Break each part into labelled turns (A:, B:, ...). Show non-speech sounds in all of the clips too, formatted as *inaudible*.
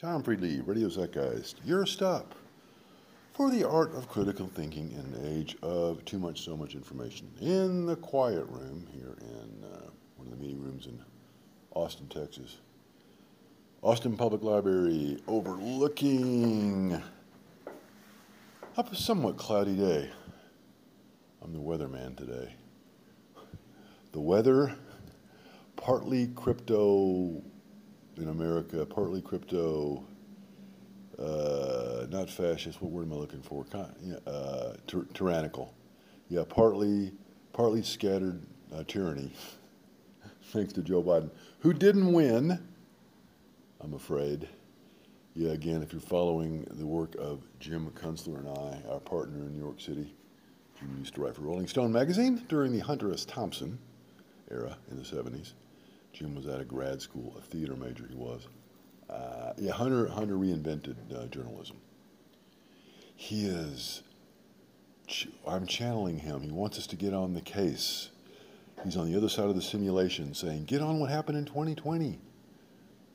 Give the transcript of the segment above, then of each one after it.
A: Tom Friedley, Radio Zeitgeist, your stop for the art of critical thinking in an age of too much, so much information. In the quiet room here in uh, one of the meeting rooms in Austin, Texas. Austin Public Library overlooking up a somewhat cloudy day. I'm the weatherman today. The weather, partly crypto in America, partly crypto, uh, not fascist. What word am I looking for? Uh, ty- tyrannical. Yeah, partly, partly scattered uh, tyranny. *laughs* Thanks to Joe Biden, who didn't win. I'm afraid. Yeah, again, if you're following the work of Jim Kunstler and I, our partner in New York City, Jim used to write for Rolling Stone magazine during the Hunter S. Thompson era in the 70s. Jim was at a grad school, a theater major he was. Uh, yeah, Hunter, Hunter reinvented uh, journalism. He is, I'm channeling him. He wants us to get on the case. He's on the other side of the simulation saying, get on what happened in 2020.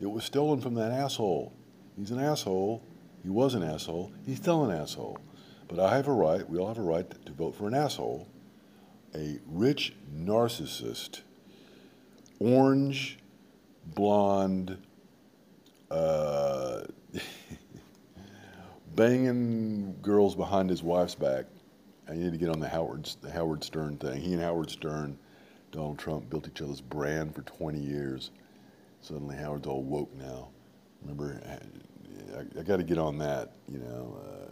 A: It was stolen from that asshole. He's an asshole. He was an asshole. He's still an asshole. But I have a right, we all have a right to vote for an asshole, a rich narcissist orange, blonde, uh, *laughs* banging girls behind his wife's back. I need to get on the Howard the Howard Stern thing. He and Howard Stern, Donald Trump built each other's brand for 20 years. Suddenly Howard's all woke now. Remember, I, I got to get on that. You know, uh,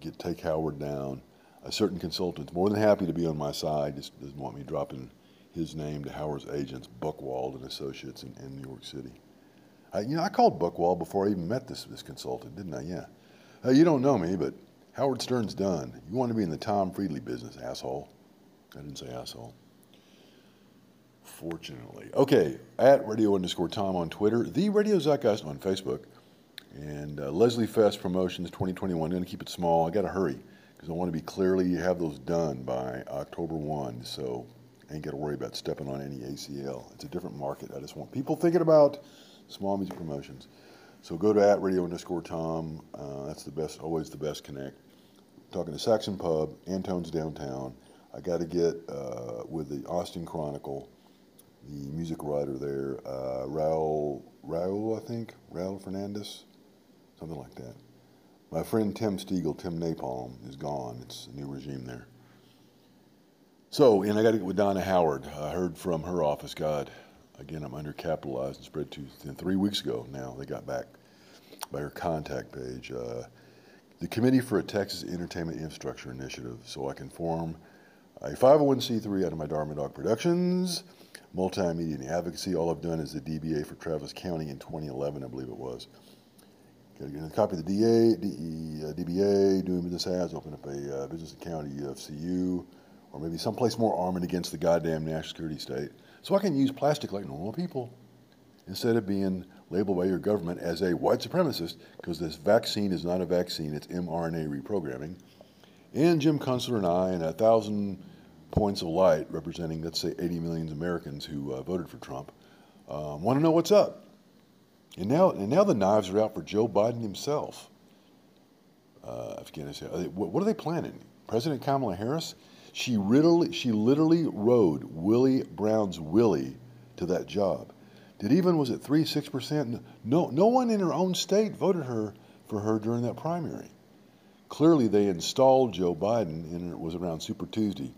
A: get take Howard down. A certain consultant's more than happy to be on my side. Just doesn't want me dropping his name to Howard's agents, Buchwald and Associates in, in New York City. I, you know, I called Buchwald before I even met this, this consultant, didn't I? Yeah. You don't know me, but Howard Stern's done. You want to be in the Tom Friedley business, asshole. I didn't say asshole. Fortunately. Okay, at radio underscore Tom on Twitter, the Radio Zeitgeist on Facebook, and uh, Leslie Fest Promotions 2021. I'm going to keep it small. I got to hurry because I want to be clearly have those done by October 1. So ain't got to worry about stepping on any ACL. It's a different market. I just want people thinking about small music promotions. So go to at radio underscore Tom. Uh, that's the best, always the best connect. talking to Saxon Pub, Antone's downtown. I got to get uh, with the Austin Chronicle, the music writer there, uh, Raul, Raul, I think, Raul Fernandez, something like that. My friend Tim Stegall, Tim Napalm, is gone. It's a new regime there. So, and I got to get with Donna Howard. I heard from her office. God, again, I'm undercapitalized and spread too thin. Three weeks ago now, they got back by her contact page. Uh, the Committee for a Texas Entertainment Infrastructure Initiative, so I can form a 501c3 out of my Dharma Dog Productions, multimedia and advocacy. All I've done is the DBA for Travis County in 2011, I believe it was. Got to get a copy of the DA, DE, uh, DBA, doing business ads, open up a uh, business account at UFCU or maybe someplace more armored against the goddamn national security state, so I can use plastic like normal people instead of being labeled by your government as a white supremacist because this vaccine is not a vaccine, it's mRNA reprogramming. And Jim Kunstler and I, and a thousand points of light representing, let's say, 80 million Americans who uh, voted for Trump, um, want to know what's up. And now, and now the knives are out for Joe Biden himself. Uh, Afghanistan. What are they planning? President Kamala Harris? She literally, she literally rode Willie Brown's Willie to that job. Did even was it three six percent? No, no one in her own state voted her for her during that primary. Clearly, they installed Joe Biden, and it was around Super Tuesday.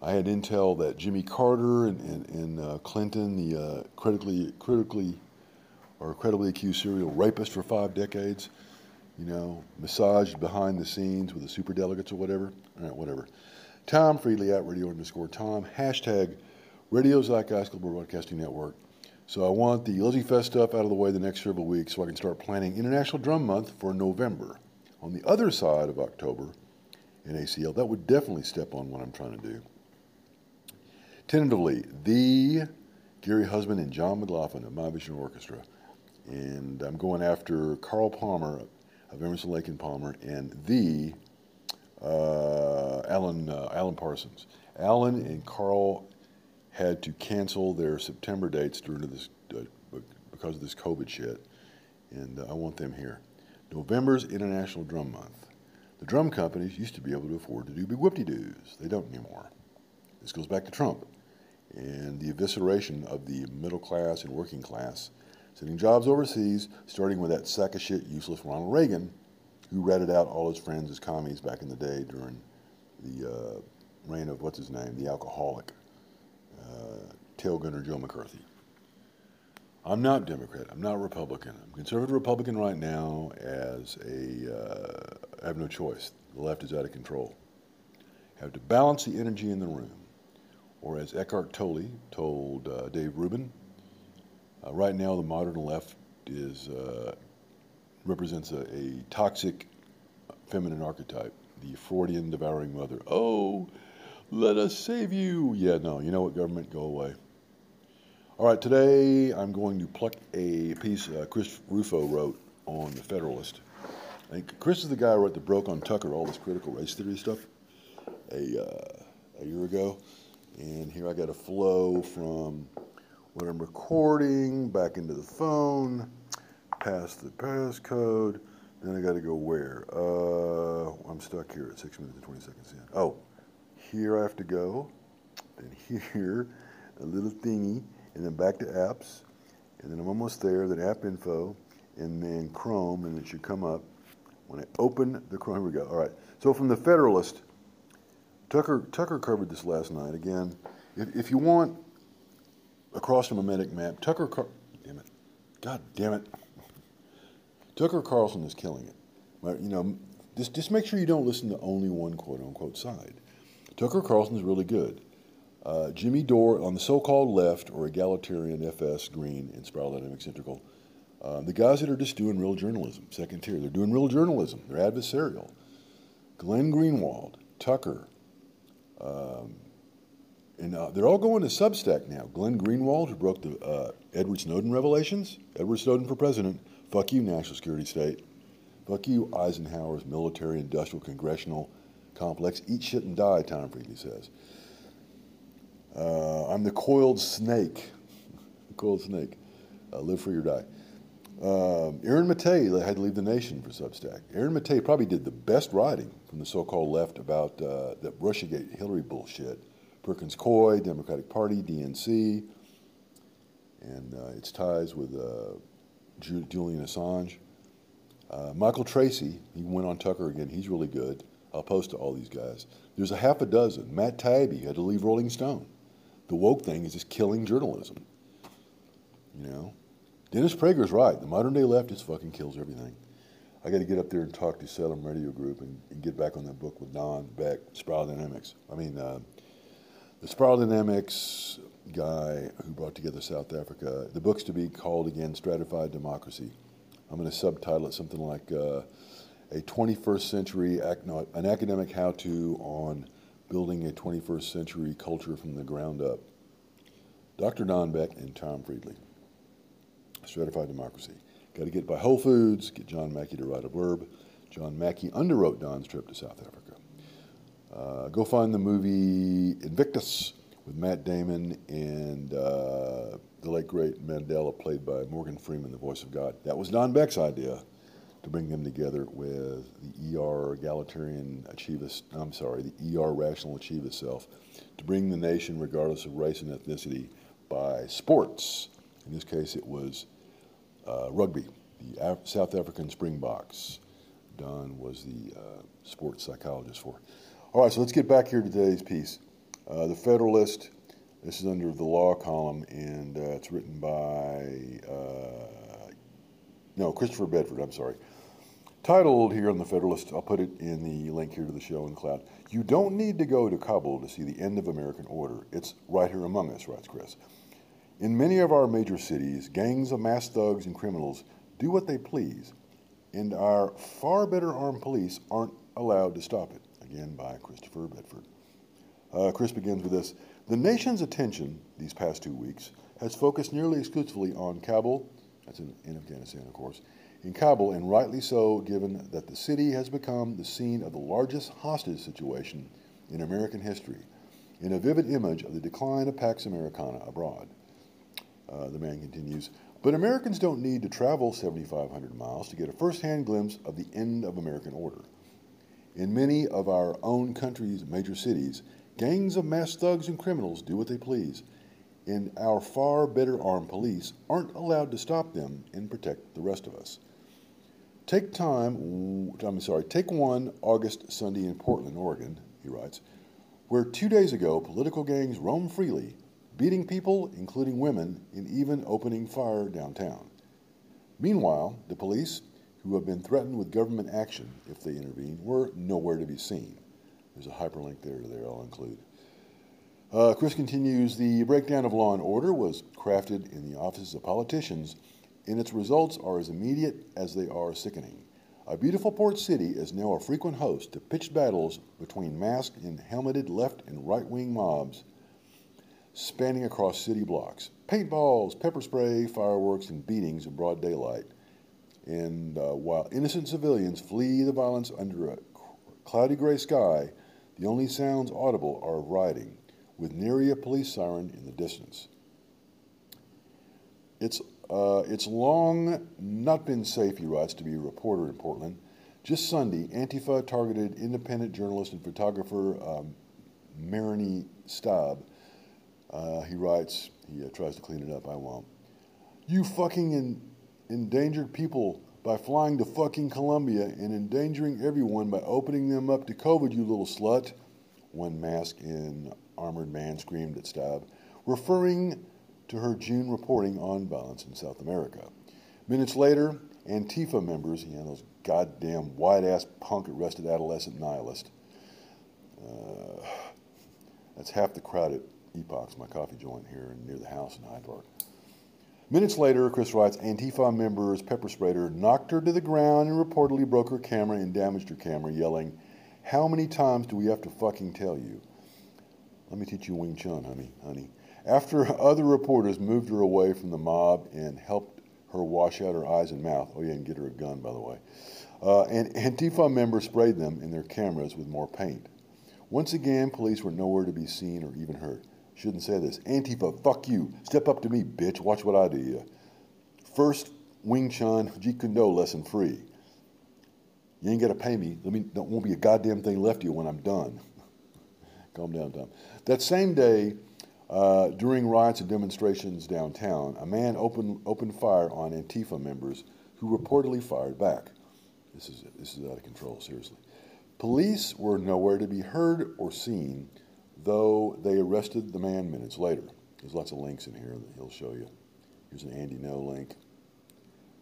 A: I had intel that Jimmy Carter and, and, and uh, Clinton, the uh, critically critically or credibly accused serial rapist for five decades, you know, massaged behind the scenes with the super delegates or whatever. All right, whatever. Tom Friedley at radio underscore Tom. Hashtag Radio Zeitgeist Global Broadcasting Network. So I want the Lizzie Fest stuff out of the way the next several weeks so I can start planning International Drum Month for November. On the other side of October in ACL, that would definitely step on what I'm trying to do. Tentatively, the Gary Husband and John McLaughlin of Mahavishnu Orchestra. And I'm going after Carl Palmer of Emerson Lake and Palmer and the uh, Alan uh, Alan Parsons. Alan and Carl had to cancel their September dates during this uh, because of this COVID shit, and uh, I want them here. November's International Drum Month. The drum companies used to be able to afford to do big whoop-de-doos. They don't anymore. This goes back to Trump and the evisceration of the middle class and working class, sending jobs overseas, starting with that sack of shit, useless Ronald Reagan, who ratted out all his friends as commies back in the day during the uh, reign of what's his name, the alcoholic, uh, tail gunner Joe McCarthy. I'm not Democrat. I'm not Republican. I'm conservative Republican right now as a, uh, I have no choice. The left is out of control. Have to balance the energy in the room. Or as Eckhart Tolle told uh, Dave Rubin, uh, right now the modern left is, uh, represents a, a toxic feminine archetype, the Freudian devouring mother. Oh, let us save you. Yeah, no, you know what, government, go away. All right, today I'm going to pluck a piece uh, Chris Rufo wrote on the Federalist. I think Chris is the guy who wrote the broke on Tucker all this critical race theory stuff a, uh, a year ago. And here I got a flow from what I'm recording back into the phone, past the passcode. Then I got to go where? Uh, I'm stuck here at six minutes and 20 seconds in. Oh, here I have to go. Then here, a little thingy and then back to apps, and then I'm almost there, then app info, and then Chrome, and it should come up. When I open the Chrome, here we go. All right. So from the Federalist, Tucker, Tucker covered this last night. Again, if, if you want across the memetic map, Tucker, damn it, God damn it, Tucker Carlson is killing it. You know, just, just make sure you don't listen to only one quote unquote side. Tucker Carlson is really good. Uh, Jimmy Dore on the so-called left or egalitarian FS Green in Spiral Dynamics Integral. Uh, the guys that are just doing real journalism, second tier, they're doing real journalism. They're adversarial. Glenn Greenwald, Tucker, um, and uh, they're all going to Substack now. Glenn Greenwald, who broke the uh, Edward Snowden revelations, Edward Snowden for president. Fuck you, national security state. Fuck you, Eisenhower's military industrial congressional complex. Eat shit and die, Tom Friedley says. Uh, I'm the coiled snake. *laughs* the coiled snake. Uh, live free or die. Um, Aaron Maté had to leave the nation for Substack. Aaron Maté probably did the best writing from the so-called left about uh, that Russiagate Hillary bullshit. Perkins Coie, Democratic Party, DNC, and uh, its ties with uh, Julian Assange. Uh, Michael Tracey, he went on Tucker again. He's really good. I'll post to all these guys. There's a half a dozen. Matt Taibbi had to leave Rolling Stone the woke thing is just killing journalism. You know? Dennis Prager's right. The modern day left just fucking kills everything. I got to get up there and talk to Salem Radio Group and, and, get back on that book with Don Beck, Spiral Dynamics. I mean, uh, the Spiral Dynamics guy who brought together South Africa. The book's to be called again Stratified Democracy. I'm going to subtitle it something like uh, a 21st century, an academic how-to on building a 21st century culture from the ground up. Dr. Don Beck and Tom Friedley. Stratified Democracy. Got to get by Whole Foods, get John Mackey to write a blurb. John Mackey underwrote Don's trip to South Africa. Uh, go find the movie Invictus with Matt Damon and uh, the late great Mandela, played by Morgan Freeman, the voice of God. That was Don Beck's idea to bring them together with the ER egalitarian achieve I'm sorry, the ER rational achieve itself, to bring the nation, regardless of race and ethnicity, by sports. In this case, it was uh, rugby, the Af- South African Springboks. Don was the uh, sports psychologist for. All right, so let's get back here to today's piece. Uh, the Federalist. This is under the law column, and uh, it's written by uh, no Christopher Bedford. I'm sorry titled here on the Federalist, I'll put it in the link here to the show in Cloud. You don't need to go to Kabul to see the end of American order. It's right here among us, writes Chris. In many of our major cities, gangs of mass thugs and criminals do what they please, and our far better armed police aren't allowed to stop it. Again, by Christopher Bedford. Uh, Chris begins with this The nation's attention these past two weeks has focused nearly exclusively on Kabul, that's in, in Afghanistan, of course, in Kabul, and rightly so, given that the city has become the scene of the largest hostage situation in American history, in a vivid image of the decline of Pax Americana abroad. Uh, the man continues But Americans don't need to travel 7,500 miles to get a first hand glimpse of the end of American order. In many of our own country's major cities, gangs of masked thugs and criminals do what they please, and our far better armed police aren't allowed to stop them and protect the rest of us. Take time, I'm sorry, take one August Sunday in Portland, Oregon, he writes, where two days ago political gangs roamed freely, beating people, including women, and even opening fire downtown. Meanwhile, the police, who have been threatened with government action if they intervene, were nowhere to be seen. There's a hyperlink there there I'll include. Uh, Chris continues The breakdown of law and order was crafted in the offices of politicians, and its results are as immediate as they are sickening. A beautiful port city is now a frequent host to pitched battles between masked and helmeted left and right wing mobs spanning across city blocks. Paintballs, pepper spray, fireworks, and beatings in broad daylight and uh, while innocent civilians flee the violence under a cloudy gray sky, the only sounds audible are of rioting, with nary a police siren in the distance. It's, uh, it's long not been safe, he writes, to be a reporter in Portland. Just Sunday, Antifa targeted independent journalist and photographer um, Maranie Staab. Uh, he writes, he uh, tries to clean it up, I won't. You fucking in, endangered people by flying to fucking Colombia and endangering everyone by opening them up to COVID, you little slut, one masked and armored man screamed at Staab, referring to her June reporting on violence in South America. Minutes later, Antifa members, you know, those goddamn white ass punk arrested adolescent nihilist. Uh, that's half the crowd at Epoch's, my coffee joint here near the house in Hyde Park. Minutes later, Chris writes, Antifa members pepper sprayed her, knocked her to the ground, and reportedly broke her camera and damaged her camera, yelling, How many times do we have to fucking tell you? Let me teach you Wing Chun, honey, honey. After other reporters moved her away from the mob and helped her wash out her eyes and mouth, oh yeah, and get her a gun, by the way, uh, and Antifa members sprayed them in their cameras with more paint. Once again, police were nowhere to be seen or even heard. Shouldn't say this. Antifa, fuck you. Step up to me, bitch. Watch what I do you. First Wing Chun Jeet Kune Do lesson free. You ain't got to pay me. Let me. There won't be a goddamn thing left to you when I'm done. *laughs* Calm down, Tom. That same day, uh, during riots and demonstrations downtown, a man opened opened fire on Antifa members who reportedly fired back. This is this is out of control. Seriously, police were nowhere to be heard or seen though they arrested the man minutes later. There's lots of links in here that he'll show you. Here's an Andy Ngo link.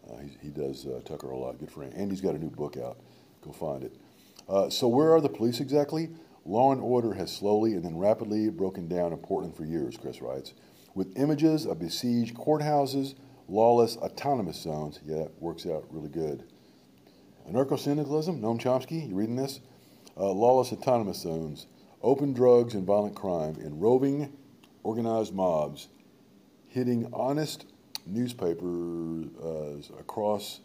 A: Uh, he, he, does uh, Tucker a lot. Good friend. Andy's got a new book out. Go find it. Uh, so, where are the police exactly? Law and order has slowly and then rapidly broken down in Portland for years, Chris writes, with images of besieged courthouses, lawless autonomous zones. Yeah, that works out really good. Anarcho syndicalism, Noam Chomsky, you reading this? Uh, lawless autonomous zones open drugs and violent crime in roving, organized mobs hitting honest newspapers uh, across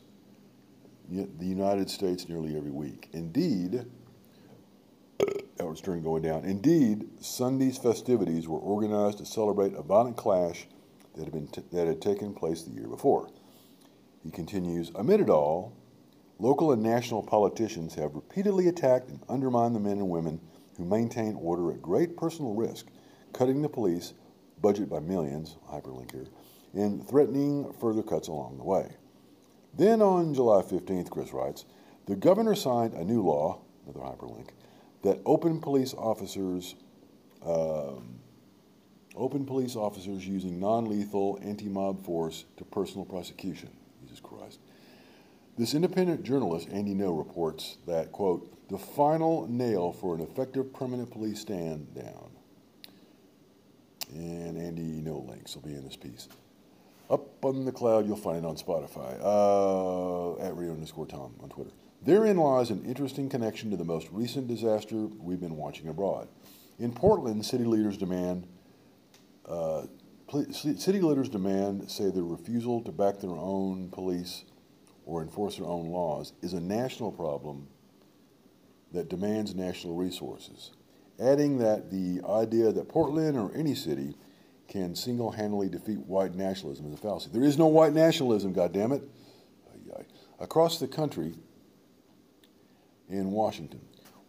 A: the United States nearly every week. Indeed, that was during going down. Indeed, Sunday's festivities were organized to celebrate a violent clash that had, been t- that had taken place the year before. He continues, amid it all, local and national politicians have repeatedly attacked and undermined the men and women who maintain order at great personal risk, cutting the police budget by millions, hyperlink here, and threatening further cuts along the way. Then on July 15th, Chris writes, the governor signed a new law, another hyperlink, that open police officers, um, open police officers using non-lethal anti-mob force to personal prosecution. Jesus Christ. This independent journalist, Andy Ngo, reports that, quote, the final nail for an effective permanent police stand down. And Andy Ngo links will be in this piece. Up on the cloud, you'll find it on Spotify, uh, at Rio underscore Tom on Twitter. Therein lies an interesting connection to the most recent disaster we've been watching abroad. In Portland, city leaders demand uh, city leaders demand say their refusal to back their own police or enforce their own laws is a national problem that demands national resources, adding that the idea that Portland or any city can single handedly defeat white nationalism is a fallacy. There is no white nationalism, goddammit. Across the country in Washington,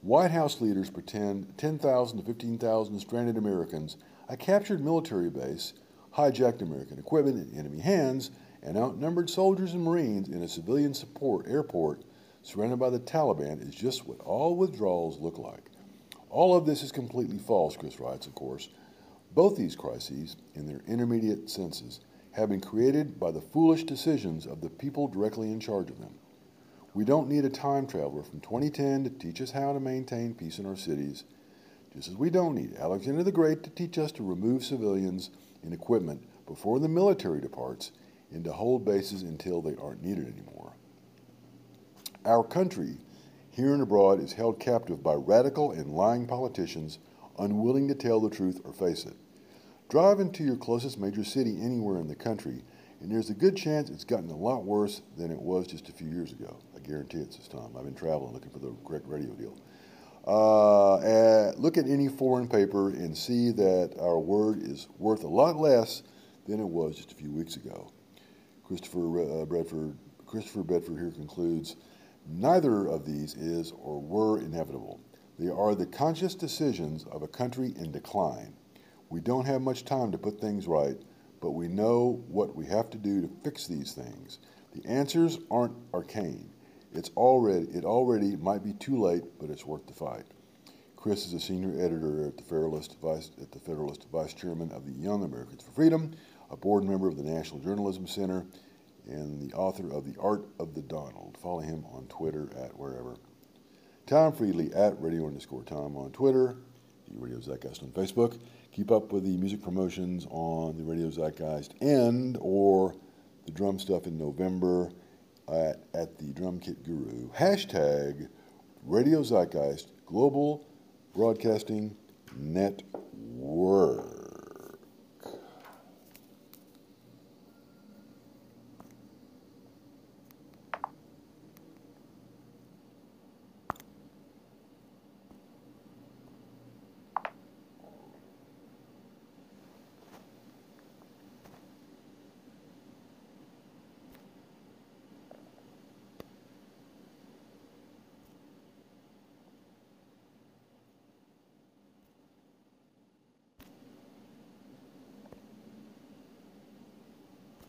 A: White House leaders pretend 10,000 to 15,000 stranded Americans, a captured military base, hijacked American equipment in enemy hands, and outnumbered soldiers and Marines in a civilian support airport surrounded by the Taliban is just what all withdrawals look like. All of this is completely false, Chris writes, of course. Both these crises, in their intermediate senses, have been created by the foolish decisions of the people directly in charge of them. We don't need a time traveler from 2010 to teach us how to maintain peace in our cities, just as we don't need Alexander the Great to teach us to remove civilians and equipment before the military departs and to hold bases until they aren't needed anymore. Our country, here and abroad, is held captive by radical and lying politicians unwilling to tell the truth or face it. Drive into your closest major city anywhere in the country, and there's a good chance it's gotten a lot worse than it was just a few years ago. I guarantee it's this time. I've been traveling looking for the correct radio deal. Uh, look at any foreign paper and see that our word is worth a lot less than it was just a few weeks ago. Christopher uh, Bedford, Christopher Bedford here concludes, neither of these is or were inevitable. They are the conscious decisions of a country in decline. We don't have much time to put things right, but we know what we have to do to fix these things. The answers aren't arcane. It's already it already might be too late, but it's worth the fight. Chris is a senior editor at the Federalist, Vice, at the Federalist, vice chairman of the Young Americans for Freedom, a board member of the National Journalism Center, and the author of The Art of the Donald. Follow him on Twitter at wherever. Tom Friedley at radio underscore Tom on Twitter, the Radio Zeitgeist on Facebook. Keep up with the music promotions on the Radio Zeitgeist and or the drum stuff in November at, at the Drum Kit Guru. Hashtag Radio Zeitgeist Global Broadcasting Network.